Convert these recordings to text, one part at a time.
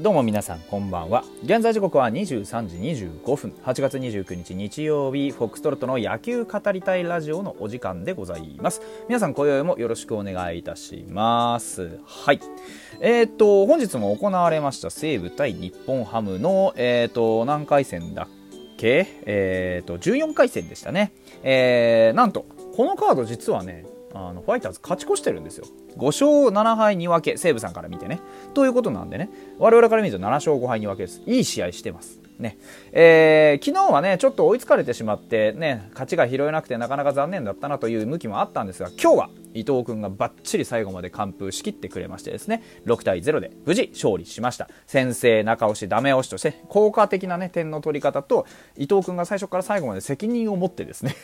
どうも皆さんこんばんは。現在時刻は23時25分。8月29日日曜日フォックストロットの野球語りたいラジオのお時間でございます。皆さん今宵もよろしくお願いいたします。はい。えっ、と本日も行われました西武対日本ハムのえっ、と何回戦だっけ？えっ、と14回戦でしたね。えー、なんとこのカード実はねあのファイターズ勝ち越してるんですよ。5勝7敗2分け西武さんから見てね。ということなんでね。我々から見ると7勝5敗2分けです。いい試合してます。ねえー、昨日はねちょっと追いつかれてしまってね勝ちが拾えなくてなかなか残念だったなという向きもあったんですが今日は伊藤君がバッチリ最後まで完封しきってくれましてですね6対0で無事勝利しました先制中押しダメ押しとして効果的な、ね、点の取り方と伊藤君が最初から最後まで責任を持ってですね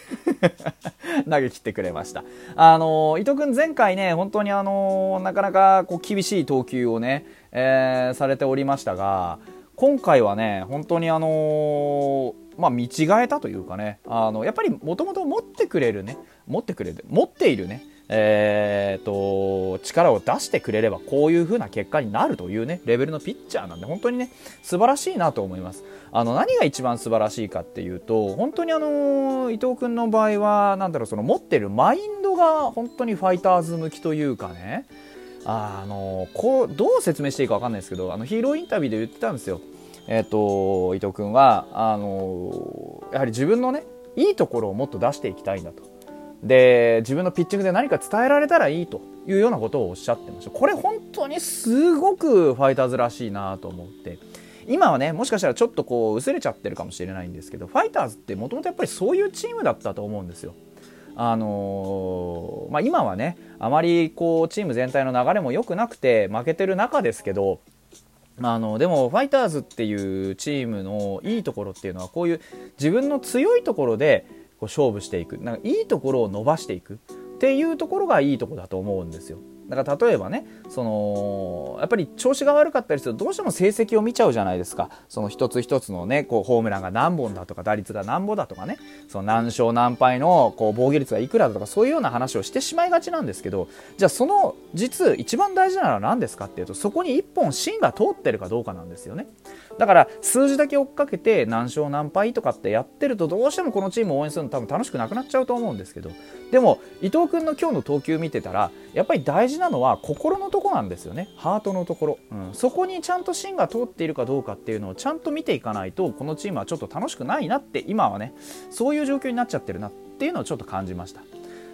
投げ切ってくれました。あの伊藤君前回ね、本当にあのなかなかこう厳しい投球をね、えー、されておりましたが、今回はね、本当にあのまあ、見違えたというかね、あのやっぱりもともと持ってくれるね、持ってくれる、持っているね、えーと、力を出してくれればこういう風な結果になるというねレベルのピッチャーなんで本当にね素晴らしいなと思います。あの何が一番素晴らしいかっていうと本当にあの伊藤君の場合はなんだろうその持ってるマインドが本当にファイターズ向きというかねあのこうどう説明していいか分かんないですけどあのヒーローインタビューで言ってたんですよ。えっ、ー、と伊藤君はあのやはり自分のねいいところをもっと出していきたいんだと。で自分のピッチングで何か伝えられたらいいというようなことをおっしゃってました。これ本当にすごくファイターズらしいなと思って。今はねもしかしたらちょっとこう薄れちゃってるかもしれないんですけどファイターズってもともとやっぱりそういうチームだったと思うんですよ。あのー、まあ、今はねあまりこうチーム全体の流れも良くなくて負けてる中ですけどあのでもファイターズっていうチームのいいところっていうのはこういう自分の強いところでこう勝負していくなんかいいところを伸ばしていくっていうところがいいとこだと思うんですよ。だから例えばねそのやっぱり調子が悪かったりするとどうしても成績を見ちゃうじゃないですかその一つ一つのねこうホームランが何本だとか打率が何本だとかねその何勝何敗のこう防御率がいくらだとかそういうような話をしてしまいがちなんですけどじゃあその実一番大事なのは何ですかっていうとそこに1本芯が通ってるかどうかなんですよね。だから数字だけ追っかけて何勝何敗とかってやってるとどうしてもこのチームを応援するの多分楽しくなくなっちゃうと思うんですけど。でも伊藤君の今日の投球見てたらやっぱり大事なのは心のとこなんですよね。ハートのところ、うん、そこにちゃんと芯が通っているかどうかっていうのをちゃんと見ていかないとこのチームはちょっと楽しくないなって今はねそういう状況になっちゃってるなっていうのをちょっと感じました。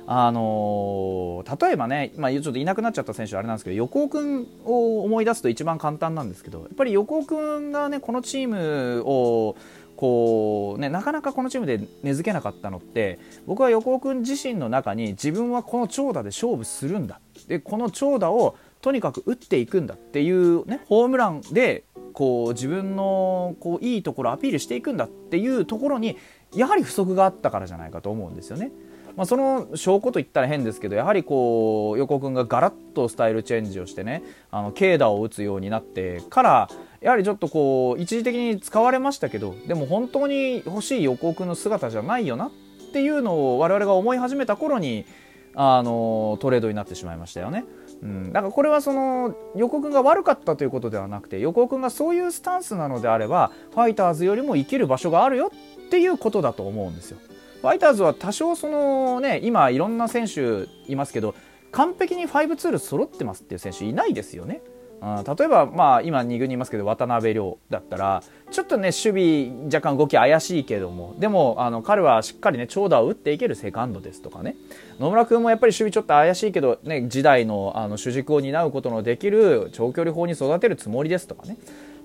あのー、例えばね、まあ、ちょっといなくなっちゃった選手あれなんですけど横尾君を思い出すと一番簡単なんですけどやっぱり横尾君がねこのチームをこうね、なかなかこのチームで根付けなかったのって僕は横尾君自身の中に自分はこの長打で勝負するんだでこの長打をとにかく打っていくんだっていう、ね、ホームランでこう自分のこういいところアピールしていくんだっていうところにやはり不足があったからじゃないかと思うんですよね。まあ、その証拠といったら変ですけどやはりこう横尾君がガラッとスタイルチェンジをしてねあの軽打を打つようになってからやはりちょっとこう一時的に使われましたけどでも本当に欲しい横尾君の姿じゃないよなっていうのを我々が思い始めた頃にあのトレードになってしまいましたよね。うん、だからこれはその横尾君が悪かったということではなくて横尾君がそういうスタンスなのであればファイターズよりも生きる場所があるよっていうことだと思うんですよ。ファイターズは多少そのね今いろんな選手いますけど完璧に5ツール揃ってますっていう選手いないですよね。例えば、まあ、今2軍にいますけど渡辺亮だったらちょっとね守備若干動き怪しいけどもでもあの彼はしっかりね長打を打っていけるセカンドですとかね野村君もやっぱり守備ちょっと怪しいけど、ね、時代のあの主軸を担うことのできる長距離砲に育てるつもりですとかね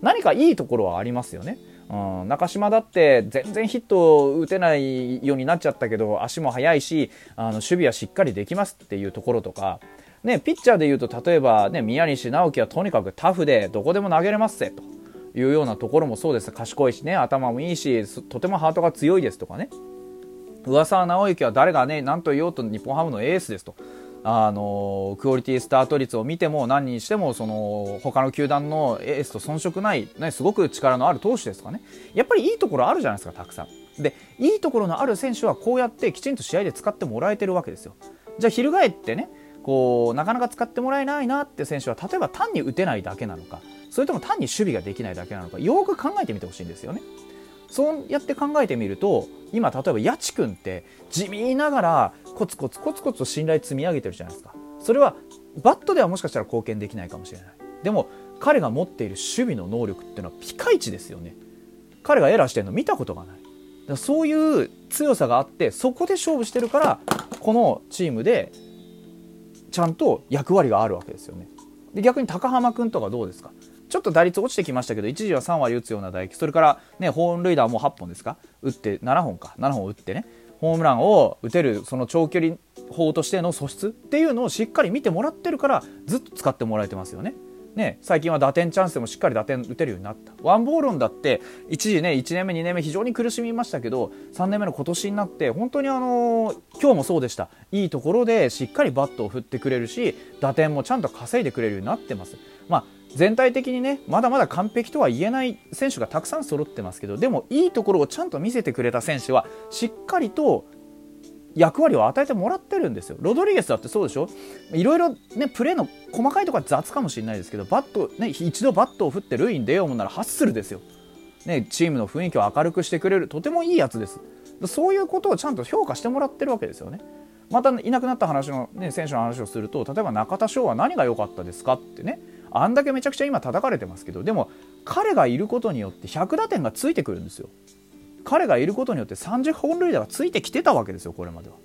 何かいいところはありますよね。うん、中島だって全然ヒットを打てないようになっちゃったけど足も速いしあの守備はしっかりできますっていうところとか、ね、ピッチャーでいうと例えば、ね、宮西直樹はとにかくタフでどこでも投げれますぜというようなところもそうです。賢いしね頭もいいしとてもハートが強いですとかね。上沢直之は誰がね何と言おうと日本ハムのエースですと。あのクオリティスタート率を見ても何にしてもその他の球団のエースと遜色ない、ね、すごく力のある投手ですかね。やっぱりいいところあるじゃないですかたくさん。でいいところのある選手はこうやってきちんと試合で使ってもらえてるわけですよ。じゃあ翻ってねこうなかなか使ってもらえないなって選手は例えば単に打てないだけなのかそれとも単に守備ができないだけなのかよく考えてみてほしいんですよね。そうやって考えてみると今例えば八千君って地味ながらコツコツコツコツと信頼積み上げてるじゃないですか。それはバットではもしかしたら貢献できないかもしれない。でも彼が持っている守備の能力っていうのはピカイチですよね。彼がエラーしてるの見たことがない。だそういう強さがあってそこで勝負してるからこのチームでちゃんと役割があるわけですよね。で逆に高浜君とかどうですか？ちょっと打率落ちてきましたけど一時は3割打つような打撃。それからね本塁打も8本ですか？打って7本か。7本打ってね。ホームランを打てるその長距離法としての素質っていうのをしっかり見てもらってるからずっと使ってもらえてますよね。ね、最近は打点チャンスでもしっかり打点打てるようになった。ワンボーロンだって一時ね1年目2年目非常に苦しみましたけど3年目の今年になって本当にあのー、今日もそうでした。いいところでしっかりバットを振ってくれるし打点もちゃんと稼いでくれるようになってます。まあ全体的にねまだまだ完璧とは言えない選手がたくさん揃ってますけどでもいいところをちゃんと見せてくれた選手はしっかりと役割を与えてもらってるんですよ。ロドリゲスだってそうでしょ？いろいろね、プレーの細かいところは雑かもしれないですけど、バット、ね、一度バットを振って塁に出ようもんならハッスルですよ。ね、チームの雰囲気を明るくしてくれる、とてもいいやつです。そういうことをちゃんと評価してもらってるわけですよね。またいなくなった話の、ね、選手の話をすると、例えば中田翔は何が良かったですかってね、あんだけめちゃくちゃ今叩かれてますけど、でも彼がいることによって100打点がついてくるんですよ。彼がいることによって30本塁打がついてきてたわけですよこれまでは。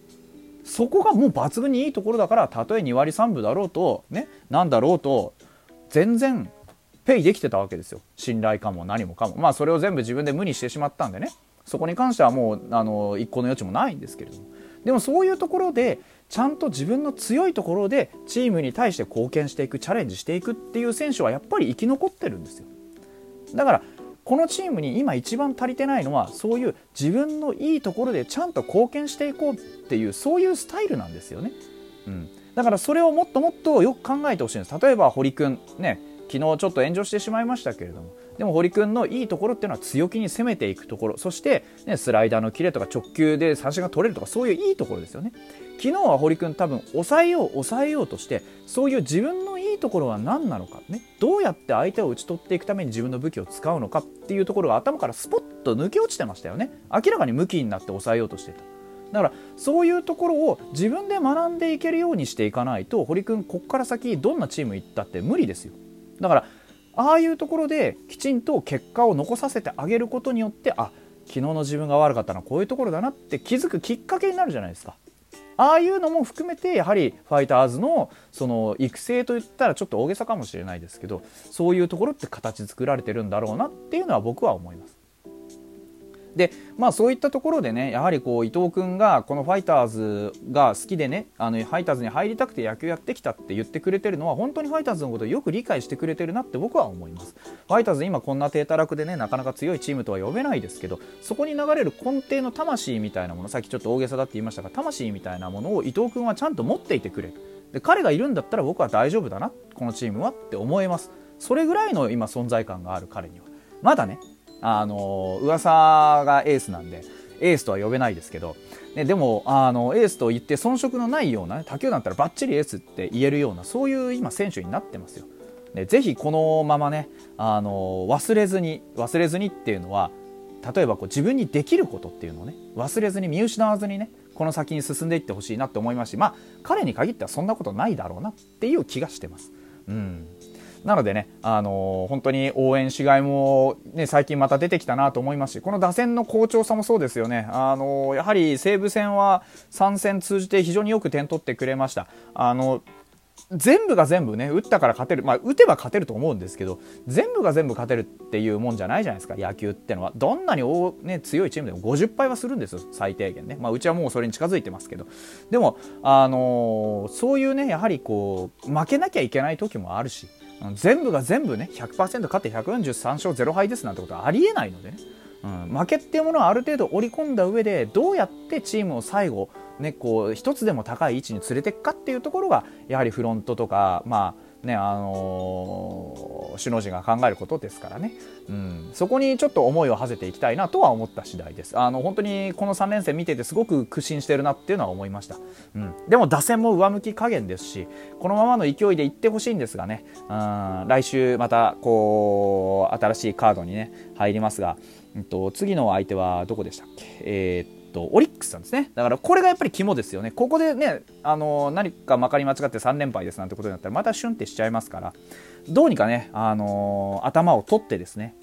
そこがもう抜群にいいところだからたとえ2割3分だろうとねなんだろうと全然ペイできてたわけですよ信頼感も何もかもまあそれを全部自分で無にしてしまったんでねそこに関してはもうあの一個の余地もないんですけれどもでもそういうところでちゃんと自分の強いところでチームに対して貢献していくチャレンジしていくっていう選手はやっぱり生き残ってるんですよ。だからこのチームに今一番足りてないのはそういう自分のいいところでちゃんと貢献していこうっていうそういうスタイルなんですよね。うん、だからそれをもっともっとよく考えてほしいんです。例えば堀君ね昨日ちょっと炎上してしまいましたけれどもでも堀君のいいところっていうのは強気に攻めていくところ。そして、ね、スライダーのキレとか直球で三振が取れるとかそういういいところですよね。昨日は堀君多分抑えよう抑えようとしてそういう自分のいいところは何なのか、ね、どうやって相手を打ち取っていくために自分の武器を使うのかっていうところが頭からスポッと抜け落ちてましたよね。明らかに向きになって抑えようとしてた。だからそういうところを自分で学んでいけるようにしていかないと堀君ここから先どんなチーム行ったって無理ですよ。だからああいうところできちんと結果を残させてあげることによってあ昨日の自分が悪かったのはこういうところだなって気づくきっかけになるじゃないですかああいうのも含めてやはりファイターズのその育成といったらちょっと大げさかもしれないですけどそういうところって形作られてるんだろうなっていうのは僕は思います。でまあそういったところでねやはりこう伊藤君がこのファイターズが好きでねあのファイターズに入りたくて野球やってきたって言ってくれてるのは本当にファイターズのことをよく理解してくれてるなって僕は思います。ファイターズ今こんな低たらくでねなかなか強いチームとは呼べないですけどそこに流れる根底の魂みたいなものさっきちょっと大げさだって言いましたが魂みたいなものを伊藤君はちゃんと持っていてくれる。で彼がいるんだったら僕は大丈夫だなこのチームはって思います。それぐらいの今存在感がある彼には。まだねあの噂がエースなんでエースとは呼べないですけど、ね、でもあのエースと言って遜色のないような、ね、他球団だったらばっちりエースって言えるようなそういう今選手になってますよ。でぜひこのままねあの忘れずに忘れずにっていうのは例えばこう自分にできることっていうのをね忘れずに見失わずにねこの先に進んでいってほしいなって思いますしまあ彼に限ってはそんなことないだろうなっていう気がしてます。うんなのでね、あのー、本当に応援しがいも、ね、最近また出てきたなと思いますし、この打線の好調さもそうですよね。あのー、やはり西武戦は3戦通じて非常によく点取ってくれました。あの全部が全部ね、打ったから勝てる。まあ、打てば勝てると思うんですけど、全部が全部勝てるっていうもんじゃないじゃないですか、野球ってのは。どんなに大、ね、強いチームでも50敗はするんですよ、最低限ね。まあ、うちはもうそれに近づいてますけど。でも、あのー、そういうね、やはりこう、負けなきゃいけない時もあるし、全部が全部ね100%勝って143勝0敗ですなんてことはありえないのでね、うん、負けっていうものはある程度織り込んだ上でどうやってチームを最後ねこう一つでも高い位置に連れていくかっていうところがやはりフロントとかまあねあのー、首脳陣が考えることですからね、うん、そこにちょっと思いを馳せていきたいなとは思った次第です。あの本当にこの3連戦見ててすごく苦心してるなっていうのは思いました、うん、でも打線も上向き加減ですしこのままの勢いでいってほしいんですがね、うん、来週またこう新しいカードにね入りますが、うんと、次の相手はどこでしたっけ？えー、とオリックスなんですね。だからこれがやっぱり肝ですよね。ここでねあの何かまかり間違って3連敗ですなんてことになったらまたシュンってしちゃいますからどうにかね、あの頭を取ってですね。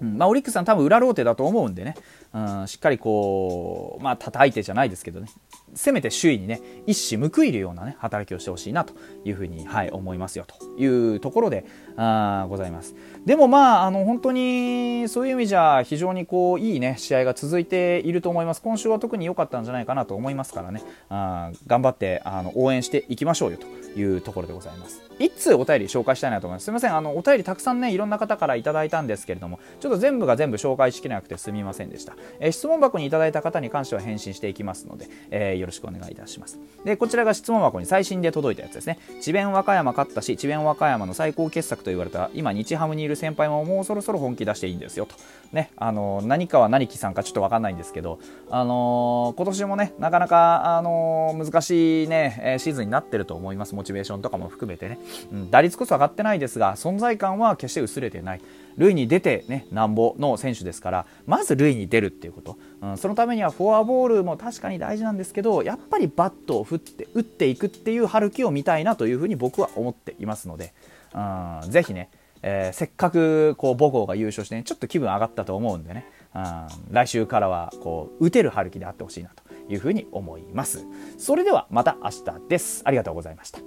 うん。まあ、オリックスさん多分裏ローテだと思うんでね、うん、しっかりこう、まあ、叩いてじゃないですけどね、せめて周囲にね、一矢報いるようなね、働きをしてほしいなというふうに、はい、思いますよというところであございます。でもまあ、あの、本当にそういう意味じゃ非常にこう、いいね、試合が続いていると思います。今週は特に良かったんじゃないかなと思いますからね、あ頑張ってあの応援していきましょうよというところでございます。一通お便り紹介したいなと思います。すみません、あのお便りたくさんね、いろんな方からいただいたんですけれども、ちょっと全部が全部紹介しきれなくてすみませんでした。えー、質問箱にいただいた方に関しては返信していきますので、えー、よろしくお願いいたします。で、こちらが質問箱に最新で届いたやつですね。智弁和歌山勝ったし、智弁和歌山の最高傑作と言われた、今、日ハムにいる先輩ももうそろそろ本気出していいんですよと。ね、あの何かは何木さんかちょっと分かんないんですけど、あのー、今年もね、なかなか、あのー、難しいね、シーズンになってると思います。モチベーションとかも含めてね。うん、打率こそ上がってないですが、存在感は決して薄れてない。塁に出てね、なんぼの選手ですから、まず塁に出るっていうこと。うん、そのためにはフォアボールも確かに大事なんですけど、やっぱりバットを振って、打っていくっていう春樹を見たいなというふうに僕は思っていますので、うん、ぜひね、えー、せっかくこう母校が優勝して、ね、ちょっと気分上がったと思うんでね、うん、来週からはこう打てる春樹であってほしいなというふうに思います。それではまた明日です。ありがとうございました。